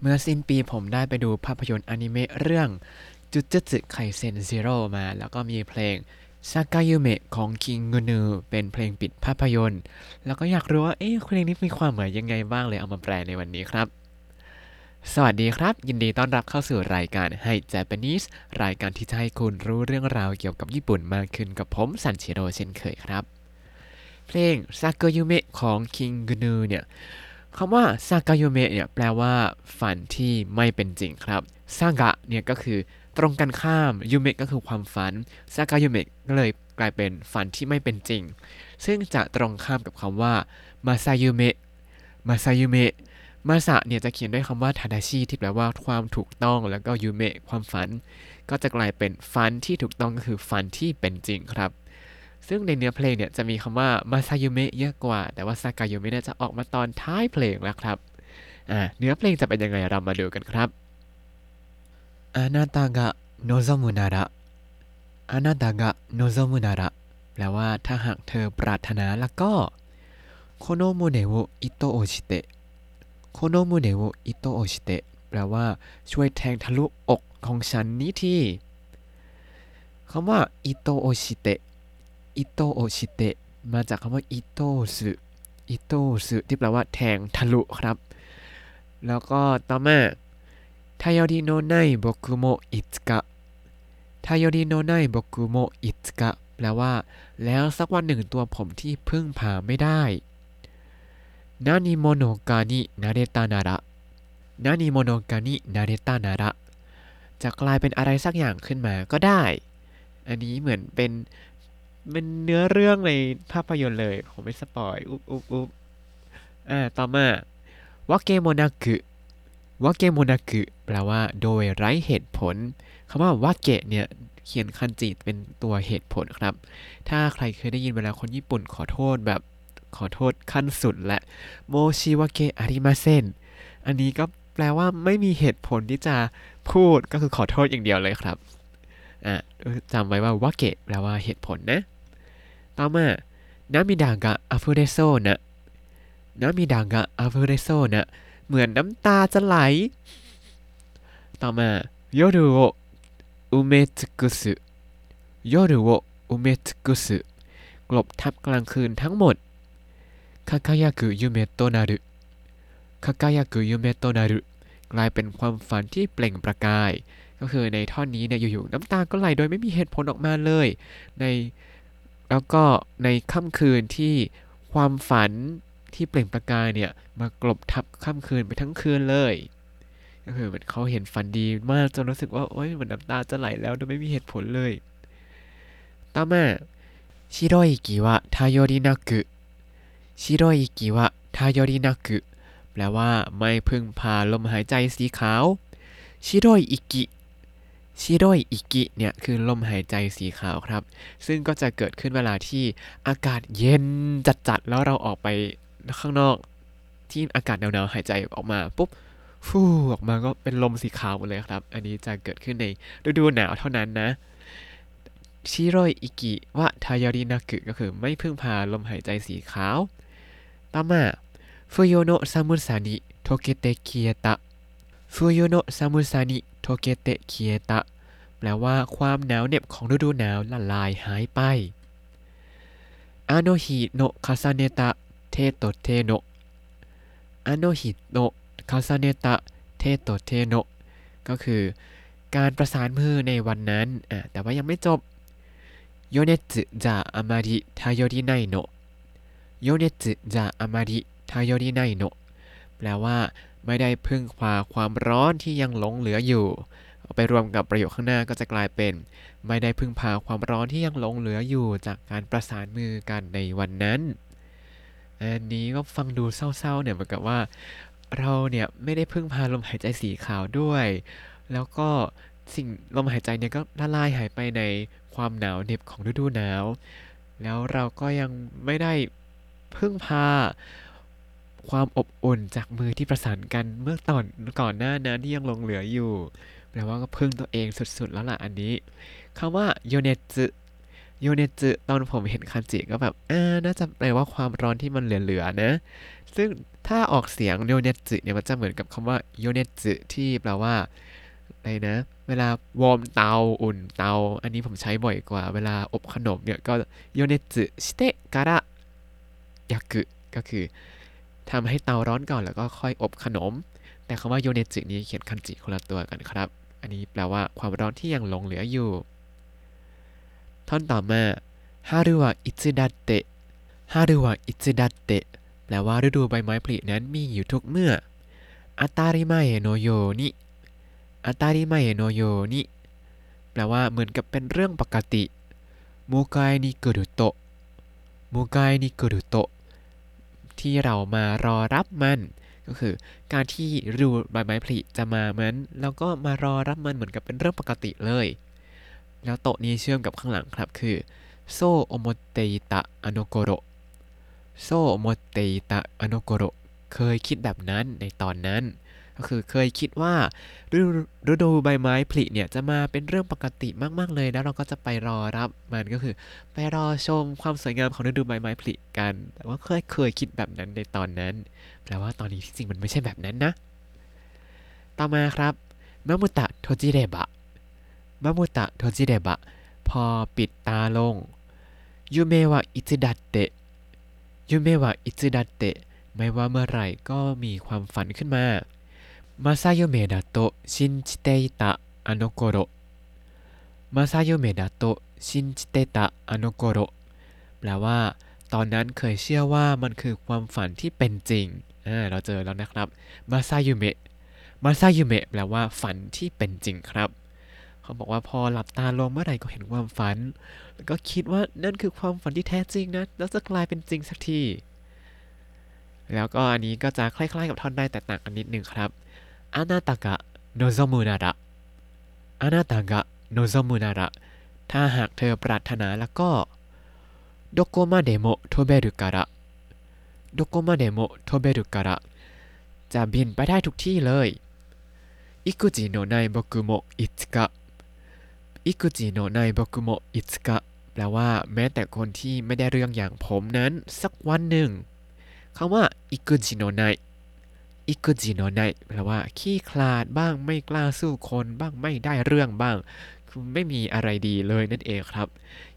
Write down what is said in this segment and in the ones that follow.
เมื่อสิ้นปีผมได้ไปดูภาพยนตร์อนิเมะเรื่อง Jujutsu Kaisen Zero มา แล้วก็มีเพลง 逆夢 ของ King Gnu เป็นเพลงปิดภาพยนตร์ แล้วก็อยากรู้ว่า เอ๊ะเพลงนี้มีความหมายยังไงบ้างเลยเอามาแปลในวันนี้ครับ สวัสดีครับ ยินดีต้อนรับเข้าสู่รายการให้ Japanese รายการที่จะให้คุณรู้เรื่องราวเกี่ยวกับญี่ปุ่นมากขึ้นกับผมซันชิโร่เช่นเคยครับ เพลง 逆夢 ของ King Gnu เนี่ย คำว่าซากายุเมะเนี่ยแปลว่าฝันที่ไม่เป็นจริงครับซากะเนี่ยก็คือตรงกันข้ามยูเมะก็คือความฝันซากายูเมะก็เลยกลายเป็นฝันที่ไม่เป็นจริง ซึ่งจะตรงข้ามกับคำว่ามาซายูเมะมาซายูเมะมาซาเนี่ยจะเขียนด้วยคำว่าทาดาชิที่แปลว่าความถูกต้องแล้วก็ยูเมะความฝัน ก็จะกลายเป็นฝันที่ถูกต้องก็คือฝันที่เป็นจริงครับ ซึ่งในเนื้อเพลงเนี่ยจะมีคำว่ามาซายุเมะเยอะกว่า แต่ว่าซากายุเมะน่ยจะออกมาตอนท้ายเพลงแล้วครับอ่าเนื้อเพลงจะเป็นยังไงเรามาดูกันครับあなたが望むなら あなたが望むなら แปลว่าถ้าหากเธอปรารถนาแล้วก็ この胸を射通して この胸を射通して แปลว่าช่วยแทงทะลุอกของฉันนี้ทีคำว่า 射通して 射通してมาจากคำว่า 射通す 射通す ที่แปลว่าแทงทะลุครับ แล้วก็ต่อมา頼りの無い僕もいつか 頼りの無い僕もいつか แปลว่า แล้วสักวันหนึ่งตัวผมที่พึ่งพาไม่ได้何者かに成れたなら 何者かに成れたなら จะกลายเป็นอะไรสักอย่างขึ้นมาก็ได้ อันนี้เหมือนเป็น เป็นเนื้อเรื่องในภาพยนตร์เลย ผมไม่สปอยอุ๊บอุ๊บอุ๊บอ่าต่อมาวาเกโมนากุวาเกโมนากุแปลว่าโดยไร้เหตุผลคำว่าวาเกะเนี่ยเขียนคันจิเป็นตัวเหตุผลครับ ถ้าใครเคยได้ยินเวลาคนญี่ปุ่นขอโทษแบบขอโทษขั้นสุดและโมชิวาเกะอาริมาเซนอันนี้ก็แปลว่าไม่มีเหตุผลที่จะพูดก็คือขอโทษอย่างเดียวเลยครับอะจำไว้ว่าวาเกะแปลว่าเหตุผลนะ ต่อมา涙が溢れそうな 涙が溢れそうな เหมือนน้ำตาจะไหล ต่อมา夜を埋め尽くす 夜を埋め尽くす กลบทับกลางคืนทั้งหมด輝く夢と成る輝く夢と成る กลายเป็นความฝันที่เปล่งประกาย ก็คือในท่อนนี้เนี่ยอยู่ๆน้ำตาก็ไหลโดยไม่มีเหตุผลออกมาเลย ใน แล้วก็ในค่ำคืนที่ความฝันที่เปล่งประกายเนี่ยมากลบทับค่ำคืนไปทั้งคืนเลยก็คือเหมือนเขาเห็นฝันดีมากจนรู้สึกว่าโอ๊ยเหมือนน้ำตาจะไหลแล้วโดยไม่มีเหตุผลเลยต่อมา白い息は頼りなく白い息は頼りなく แปลว่าไม่พึ่งพาลมหายใจสีขาวชิโรอิกิ ชิโรอิกิเนี่ยคือลมหายใจสีขาวครับ ซึ่งก็จะเกิดขึ้นเวลาที่อากาศเย็นจัดๆ แล้วเราออกไปข้างนอกที่อากาศหนาวๆหายใจออกมาปุ๊บฟูออกมาก็เป็นลมสีขาวหมดเลยครับ อันนี้จะเกิดขึ้นในฤดูหนาวเท่านั้นนะ白い息は頼りなくก็คือไม่พึ่งพาลมหายใจสีขาวต่อมา冬の寒さに溶けて消えた 冬の寒さに溶けて消えた แปลว่าความหนาวเหน็บของฤดูหนาวละลายหายไปあの日の重ねた手と手の あの日の重ねた手と手のก็คือการประสานมือในวันนั้นอะแต่ว่ายังไม่จบโยเนสึจะอามาริทายอริไนโนโยเนสึจะอามาริทายอริไนโนแปลว่า ไม่ได้พึ่งพาความร้อนที่ยังหลงเหลืออยู่ไปรวมกับประโยคข้างหน้าก็จะกลายเป็น ไม่ได้พึ่งพาความร้อนที่ยังหลงเหลืออยู่จากการประสานมือกันในวันนั้น อันนี้ก็ฟังดูเศร้าๆเนี่ยเหมือนกับว่า เราเนี่ยไม่ได้พึ่งพาลมหายใจสีขาวด้วย แล้วก็สิ่งลมหายใจเนี่ยก็ละลายหายไปในความหนาวเหน็บของฤดูหนาว แล้วเราก็ยังไม่ได้พึ่งพา ความอบอุ่นจากมือที่ประสานกันเมื่อตอนก่อนหน้านั้นที่ยังลงเหลืออยู่ แปลว่าก็พึ่งตัวเองสุดๆ แล้วล่ะอันนี้คำว่าโยเนซึโยเนจึตอนผมเห็นคันจิก็แบบอ่าน่าจะแปลว่าความร้อนที่มันเหลือๆนะ ซึ่งถ้าออกเสียงโยเนจึเนี่ยมันจะเหมือนกับคำว่าโยเนจึที่แปลว่าอะไรนะ เวลาวอร์มเตาอุ่นเตา อันนี้ผมใช้บ่อยกว่า เวลาอบขนมเนี่ยก็โยเนจึชิเตะการะยากุก็คือ ทำให้เตาร้อนก่อนแล้วก็ค่อยอบขนม แต่คำว่าโยเนจึนี้เขียนคันจิคนละตัวกันครับ อันนี้แปลว่าความร้อนที่ยังหลงเหลืออยู่ ท่อนต่อมาฮารุวะอิจิดัตเตะฮารุวะอิจิดัตเตะแปลว่าฤดูใบไม้ผลินั้นมีอยู่ทุกเมื่ออาตาริมาเอโนโยนิอาตาริมาเอโนโยนิแปลว่าเหมือนกับเป็นเรื่องปกติโมกายนิกุรุโตะโมกายนิกุรุโต ที่เรามารอรับมัน ก็คือการที่ฤดูใบไม้ผลิจะมาเหมือนเราก็มารอรับมันเหมือนกับเป็นเรื่องปกติเลย แล้วとนี้เชื่อมกับข้างหลังครับคือそう思ってたあの頃 そう思ってたあの頃เคยคิดแบบนั้นในตอนนั้น ก็คือเคยคิดว่าฤดูใบไม้ผลิเนี่ยจะมาเป็นเรื่องปกติมาก ๆ เลย แล้วเราก็จะไปรอรับมันก็คือ ไปรอชมความสวยงามของฤดูใบไม้ผลิกัน แต่ว่าเคยเคยคิดแบบนั้นในตอนนั้น แปลว่าตอนนี้ที่จริงมันไม่ใช่แบบนั้นนะ ต่อมาครับ瞼閉じれば 瞼閉じればพอปิดตาลง夢はいつだって 夢はいつだってไม่ว่าเมื่อไหร่ก็มีความฝันขึ้นมา 正夢だと信じていたあの頃 正夢だと信じてたあの頃แปลว่า ตอนนั้นเคยเชื่อว่ามันคือความฝันที่เป็นจริงอ่าเราเจอแล้วนะครับมาซาโยเมะมาซาโยเมะแปลว่าฝันที่เป็นจริงครับ เขาบอกว่าพอหลับตาลงเมื่อไหร่ก็เห็นความฝัน แล้วก็คิดว่านั่นคือความฝันที่แท้จริงนะ แล้วจะกลายเป็นจริงสักที แล้วก็อันนี้ก็จะคล้ายๆกับท่อนได้แต่ต่างกันนิดนึงครับ อานาตากะโนโซมุนาระอานาตากะโนซมุนาระถ้าหากเธอปรารถนาแล้วก็どこまでも飛べるから どこまでも飛べるからจะบินไปได้ทุกที่เลย意気地のない僕もいつか 意気地のない僕もいつかแปลว่าแม้แต่คนที่ไม่ได้เรื่องอย่างผมนั้นสักวันหนึ่งคำว่า意気地のない 意気地のないแปลว่าขี้ขลาดบ้างไม่กล้าสู้คนบ้างไม่ได้เรื่องบ้าง คือไม่มีอะไรดีเลยนั่นเองครับ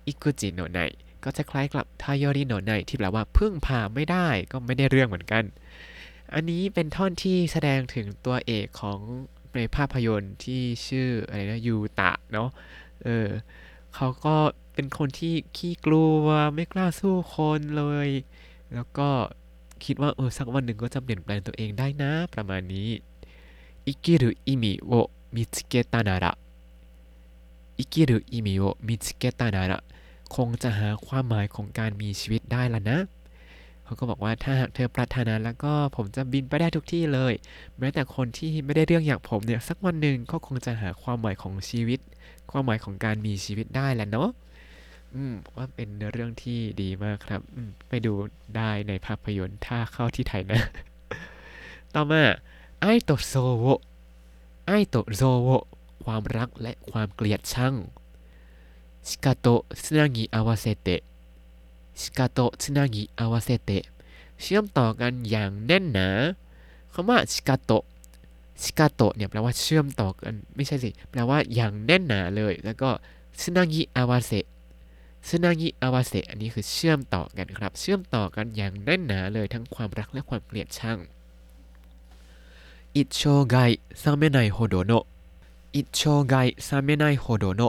อิกุจิโนไนก็จะคล้ายกับทายอริโนไนที่แปลว่าพึ่งพาไม่ได้ก็ไม่ได้เรื่องเหมือนกัน อันนี้เป็นท่อนที่แสดงถึงตัวเอกของในภาพยนตร์ที่ชื่ออะไรนะยูตะเนาะเออเขาก็เป็นคนที่ขี้กลัวไม่กล้าสู้คนเลย แล้วก็ คิดว่าเออสักวันหนึ่งก็จะเปลี่ยนแปลงตัวเองได้นะ ประมาณนี้生きる意味を見つけたなら 生きる意味を見つけたならคงจะหาความหมายของการมีชีวิตได้ละนะ เขาก็บอกว่าถ้าหากเธอปรารถนาแล้วก็ผมจะบินไปได้ทุกที่เลย แม้แต่คนที่ไม่ได้เรื่องอย่างผมเนี่ยสักวันหนึ่งก็คงจะหาความหมายของชีวิต ความหมายของการมีชีวิตได้แหละเนาะ อืมว่าเป็นเรื่องที่ดีมากครับอืมไปดูได้ในภาพยนตร์ถ้าเข้าที่ไทยนะ ต่อมา愛と憎を 愛と憎をความรักและความเกลียดชังしかと繋ぎ合わせて しかと繋ぎ合わせてเชื่อมต่อกันอย่างแน่นหนาคำว่าしかと しかとเนี่ยแปลว่าเชื่อมต่อกัน ไม่ใช่สิ แปลว่าอย่างแน่นหนาเลย แล้วก็繋ぎ合わせ 繋ぎ合わせอันนี้คือเชื่อมต่อกันครับ เชื่อมต่อกันอย่างแน่นหนาเลยทั้งความรักและความเกลียดชัง一生醒めないほどの 一生醒めないほどの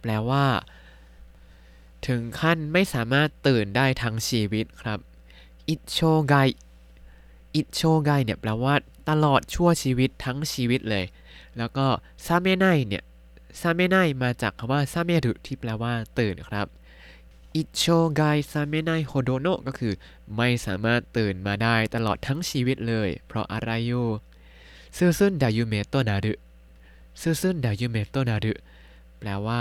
แปลว่า ถึงขั้นไม่สามารถตื่นได้ทั้งชีวิตครับ一生 一生เนี่ยแปลว่าตลอดชั่วชีวิตทั้งชีวิตเลย แล้วก็醒めないเนี่ย醒めないมาจากคำว่า醒めるที่แปลว่าตื่นครับ 一生醒めないほどのก็คือ ไม่สามารถตื่นมาได้ตลอดทั้งชีวิตเลย เพราะอะไรอยู่ซึซึนดายุเมโตนารุซึซึนดายุเมโตนารุแปลว่า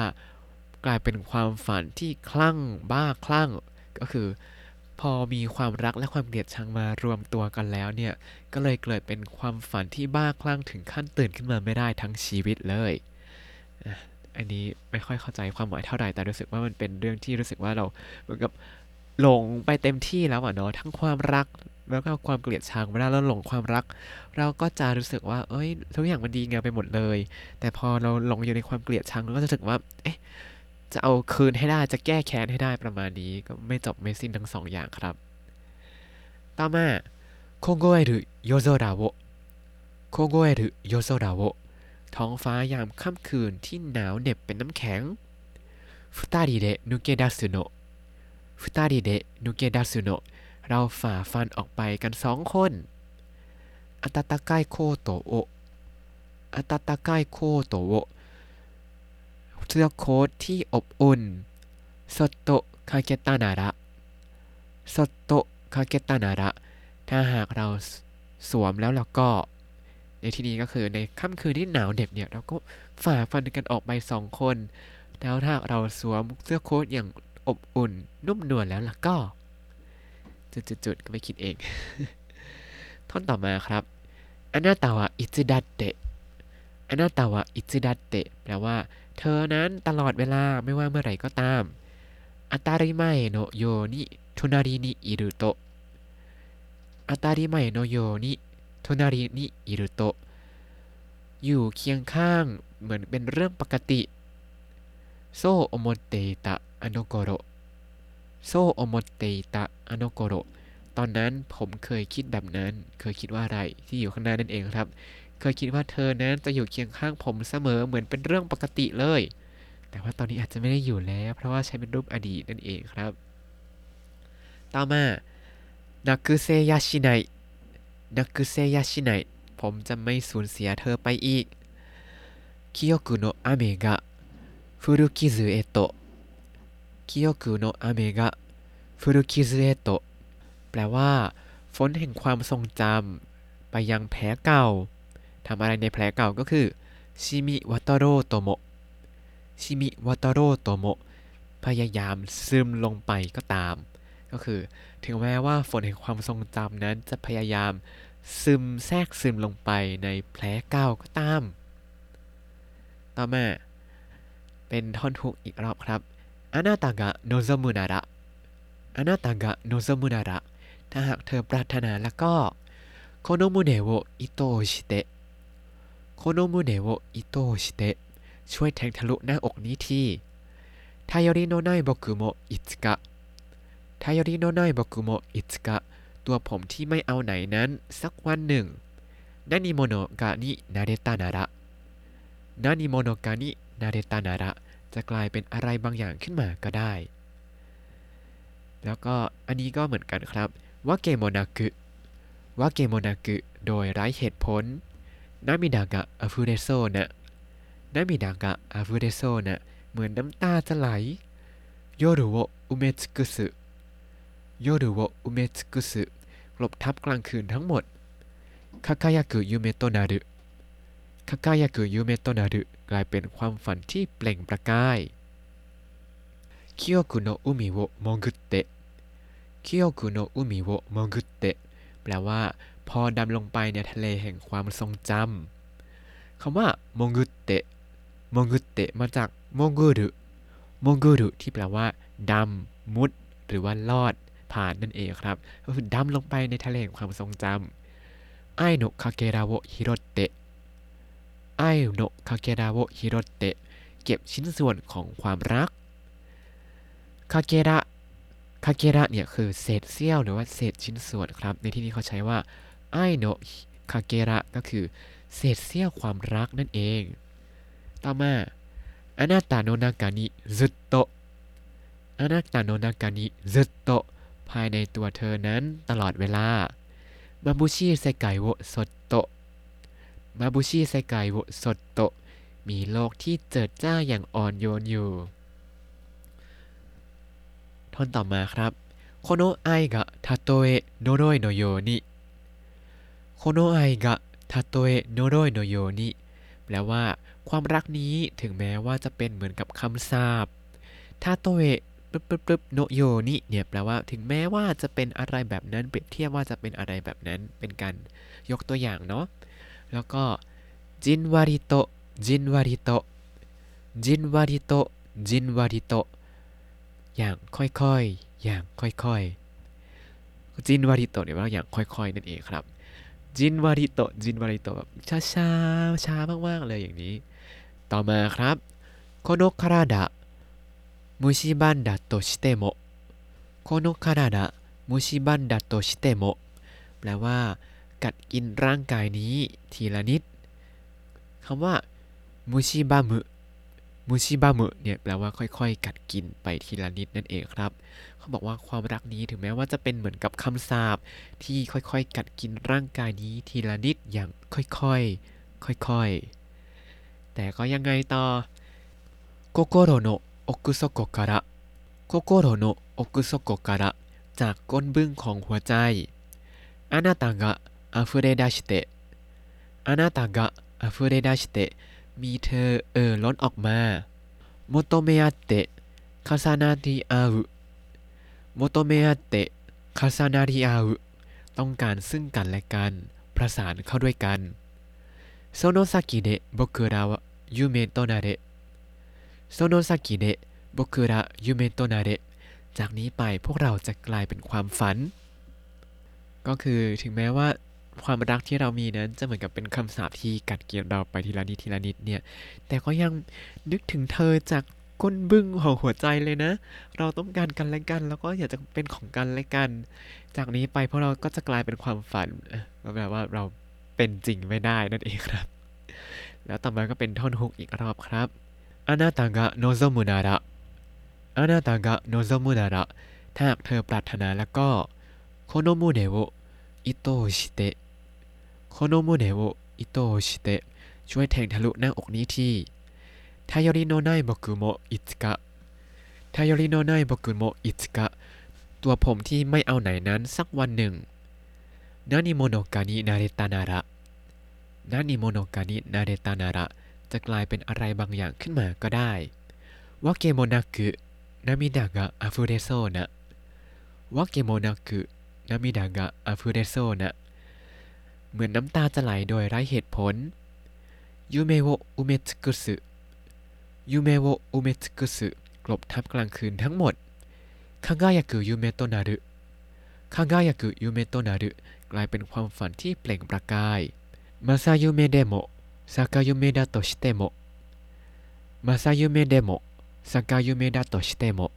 กลายเป็นความฝันที่คลั่งบ้าคลั่ง ก็คือ พอมีความรักและความเกลียดชังมารวมตัวกันแล้วเนี่ย ก็เลยเกิดเป็นความฝันที่บ้าคลั่งถึงขั้นตื่นขึ้นมาไม่ได้ทั้งชีวิตเลย อันนี้ไม่ค่อยเข้าใจความหมายเท่าไหร่แต่รู้สึกว่ามันเป็นเรื่องที่รู้สึกว่าเราเหมือนกับหลงไปเต็มที่แล้วอะเนาะทั้งความรักแล้วก็ความเกลียดชังเวลาเราหลงความรัก เราก็จะรู้สึกว่า เอ้ย ทุกอย่างมันดีงามไปหมดเลย แต่พอเราหลงอยู่ในความเกลียดชังเราก็จะรู้สึกว่า เอ๊ะ จะเอาคืนให้ได้ จะแก้แค้นให้ได้ประมาณนี้ ก็ไม่จบไม่สิ้นทั้งสองอย่างครับ ต่อมา凍える夜空を 凍える夜空を ท้องฟ้ายามค่ำคืนที่หนาวเหน็บเป็นน้ำแข็ง二人で抜け出すの 二人で抜け出すのเราฝ่าฟันออกไปกันสองคนあったかいコートを あったかいコートをเสื้อโค้ทที่อบอุ่นそっとかけたなら そっとかけたならถ้าหากเราสวมแล้วเราก็ ในที่นี้ก็คือในค่ำคืนที่หนาวเหน็บเนี่ยเราก็ฝ่าฟันกันออกไปสองคน แล้วถ้าเราสวมเสื้อโค้ทอย่างอบอุ่น นุ่มนวลแล้วล่ะก็ จุดๆก็ไม่คิดเอง ท่อนต่อมาครับอนาตาวะอิจิดัตเตะอนาตาวะอิจิดัตเตะแปลว่า เธอนั้นตลอดเวลาไม่ว่าเมื่อไหร่ก็ตามอัตาริไมโนโยนิทุนารินิอิรุโตอัตาริไมโนโยに 隣にいるとอยู่เคียงข้างเหมือนเป็นเรื่องปกติそう思ってたあの頃 そう思ってたあの頃ตอนนั้นผมเคยคิดแบบนั้น เคยคิดว่าอะไรที่อยู่ข้างหน้านั่นเองครับ เคยคิดว่าเธอนั้นจะอยู่เคียงข้างผมเสมอเหมือนเป็นเรื่องปกติเลย แต่ว่าตอนนี้อาจจะไม่ได้อยู่แล้ว เพราะว่าใช้เป็นรูปอดีตนั่นเองครับ ต่อมา失くせやしない 失くせやしないผมจะไม่สูญเสียเธอไปอีก記憶の雨が古傷へと 記憶の雨が古傷へとแปลว่าฝนแห่งความทรงจำไปยังแผลเก่าทำอะไรในแผลเก่าก็คือ沁み渡ろうとも 沁み渡ろうともพยายามซึมลงไปก็ตาม ก็คือ ถึงแม้ว่าฝนแห่งความทรงจำนั้นจะพยายามซึมแทรกซึมลงไปในแผลเก่าก็ตาม ต่อมา เป็นท่อนฮุกอีกรอบครับอานาตากะโนโซมุนาระอานาตากะโนโซมุนาระถ้าหากเธอปรารถนาแล้วก็โคโนมุเนะโวอิโตชิเตะโคโนมุเนะโว射通してช่วยแทงทะลุหน้าอกนี้ที頼りのない僕もいつか 頼りのない僕もいつかตัวผมที่ไม่เอาไหนนั้น สักวันหนึ่ง何者かになれたなら 何者かになれたならจะกลายเป็นอะไรบางอย่างขึ้นมาก็ได้ แล้วก็อันนี้ก็เหมือนกันครับ訳もなく訳もなくโดยไร้เหตุผล涙が溢れそうな涙が溢れそうなเหมือนน้ำตาจะไหล夜を埋め尽くす 夜を埋め尽くすกลบทับกลางคืนทั้งหมด輝く夢となる輝く夢となるกลายเป็นความฝันที่เปล่งประกาย記憶の海を潜って記憶の海を潜ってแปลว่า พอดำลงไปในทะเลแห่งความทรงจำคำว่าโมกุเตะโมกุเตะมาจากโมกุรุโมกุรุที่แปลว่าดำมุด หรือว่าลอด ผ่านนั่นเองครับ ก็คือดำลงไปในทะเลแห่งความทรงจำไอโนคาเกราโวฮิโรเตะไอโนคาเกราโวฮิโรเตะเก็บชิ้นส่วนของความรักคาเกระคาเกระเนี่ยคือเศษเสี้ยวหรือว่าเศษชิ้นส่วนครับ ในที่นี้เขาใช้ว่า愛の欠片ก็คือ เศษเสี้ยวความรักนั่นเอง ต่อมาあなたの中にずっと ภายในตัวเธอนั้นตลอดเวลา眩しい世界をそっと眩しい世界をそっとมีโลกที่เจิดจ้าอย่างอ่อนโยนอยู่ท่อนต่อมาครับโคโนไอกะทาโตเอะโนโรยโนโยนิโคโนไอกะทาโตเอะโนโรยโนโยนิแปลว่าความรักนี้ถึงแม้ว่าจะเป็นเหมือนกับคำสาปทาโตเอะ ปึ๊บปึ๊บปึ๊บโนโยนิเนี่ยแปลว่าถึงแม้ว่าจะเป็นอะไรแบบนั้นเปรียบเทียบว่าจะเป็นอะไรแบบนั้น เป็นการยกตัวอย่างเนาะแล้วก็じんわりとじんわりとじんわりとじんわりとอย่างค่อยๆ อย่างค่อยๆ じんわりとเนี่ยว่าอย่างค่อยๆ นั่นเองครับ じんわりとじんわりとแบบช้าๆช้ามากๆเลยอย่างนี้ ต่อมาครับこの体 蝕んだとしてもโคโนคาราดะมุชิบันดะโตชิเตโมแปลว่า กัดกินร่างกายนี้ ทีละนิดคำว่ามุชิบะมุมุชิบะมุเนี่ยแปลว่าค่อยๆ กัดกินไปทีละนิดนั่นเองครับ เขาบอกว่าความรักนี้ถึงแม้ว่าจะเป็นเหมือนกับคำสาปที่ค่อยๆ กัดกินร่างกายนี้ทีละนิดอย่างค่อยๆ ค่อยๆ แต่ก็ยังไงต่อ心の 奥底から心の奥底からจากก้นบึ้งของหัวใจあなたが溢れ出してあなたが溢れ出してมีเธอเอ่อล้นออกมา求めて重なり合う求めて重なり合うต้องการซึ่งกันและกันประสานเข้าด้วยกันその先で僕らは夢となれ その先で僕ら夢となれจากนี้ไปพวกเราจะกลายเป็นความฝัน ก็คือถึงแม้ว่าความรักที่เรามีนั้นจะเหมือนกับเป็นคำสาปที่กัดเกลียดเราไปทีละนิดทีละนิดเนี่ย แต่ก็ยังนึกถึงเธอจากก้นบึ้งของหัวใจเลยนะ เราต้องการกันและกัน แล้วก็อยากจะเป็นของกันและกัน จากนี้ไปพวกเราก็จะกลายเป็นความฝันก็แปลว่าเราเป็นจริงไม่ได้นั่นเองครับ แล้วต่อมาก็เป็นท่อนฮุกอีกรอบครับ あなたが望むならあなたが望むならถ้าหากเธอปรารถนาแล้วก็この胸を糸をしてこの胸を糸をしてช่วยแทงทะลุหน้าอกนี้ที่ทายริโนไนบกุโมอิตกะทายริโนไนบกุโมอิตกะตัวผมที่ไม่เอาไหนนั้นสักวันหนึ่งนานิโมโนกานินาเรตานาระนานิโมโนกานินาเรตานาระ จะกลายเป็นอะไรบางอย่างขึ้นมาก็ได้訳もなく涙が溢れそうな訳もなく涙が溢れそうなเหมือนน้ำตาจะไหลโดยไร้เหตุผล夜を埋め尽くす夜を埋め尽くすกลบทับกลางคืนทั้งหมด輝く夢となる輝く夢となるกลายเป็นความฝันที่เปล่งประกายมาซายูเมเดโม 逆夢だとしても正夢でも逆夢だとしても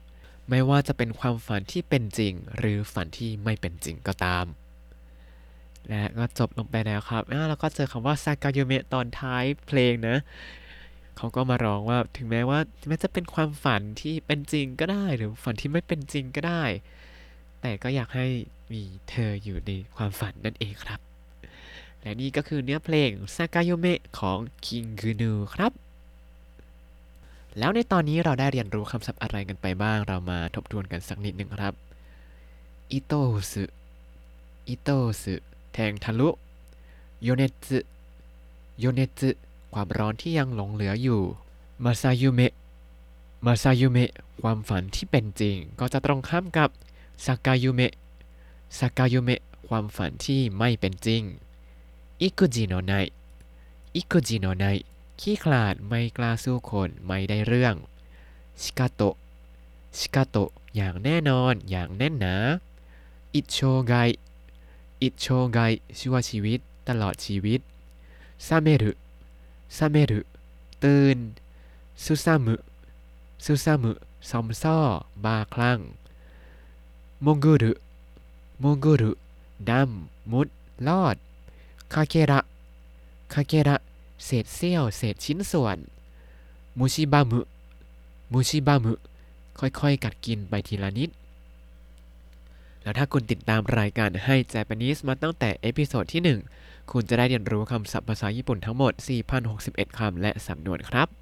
ไม่ว่าจะเป็นความฝันที่เป็นจริง หรือฝันที่ไม่เป็นจริงก็ตาม และก็จบลงไปแล้วครับแล้วก็เจอคำว่าซากายุเมะตอนท้ายเพลงนะ เขาก็มาร้องว่าถึงแม้ว่าแม้จะเป็นความฝันที่เป็นจริงก็ได้ หรือฝันที่ไม่เป็นจริงก็ได้ แต่ก็อยากให้มีเธออยู่ในความฝันนั่นเองครับ และนี่ก็คือเนื้อเพลงซากายเมะของคิงกุนูครับ แล้วในตอนนี้เราได้เรียนรู้คำศัพท์อะไรกันไปบ้าง เรามาทบทวนกันสักนิดหนึ่งครับอิโตสึอิโตสึแทงทะลุโยเนซึโยเนซึความร้อนที่ยังหลงเหลืออยู่มาซายุเมะมาซายุเมะความฝันที่เป็นจริง ก็จะตรงข้ามกับซากายุเมะซากายุเมะความฝันที่ไม่เป็นจริง อิกุจิโนไนอิกุจิโนไนขี้ขลาดไม่กล้าสู้คนไม่ได้เรื่องชิกาโตะชิกาโตะอย่างแน่นอนอย่างแน่นหนา一生涯一生涯ชั่วชีวิตตลอดชีวิต覚める覚めるตื่นซุซามุซุซามุซอมซ่อบ้าคลั่ง潜る潜るดำมุดลอด คาเกระคาเกระเศษเสี้ยว เศษชิ้นส่วน蝕む蝕むค่อยๆ กัดกินไปทีละนิด แล้วถ้าคุณติดตามรายการให้ Japanese มาตั้งแต่เอพิโซดที่ 1 คุณจะได้เรียนรู้คำศัพท์ภาษาญี่ปุ่นทั้งหมด 4,061 คำและสำนวนครับ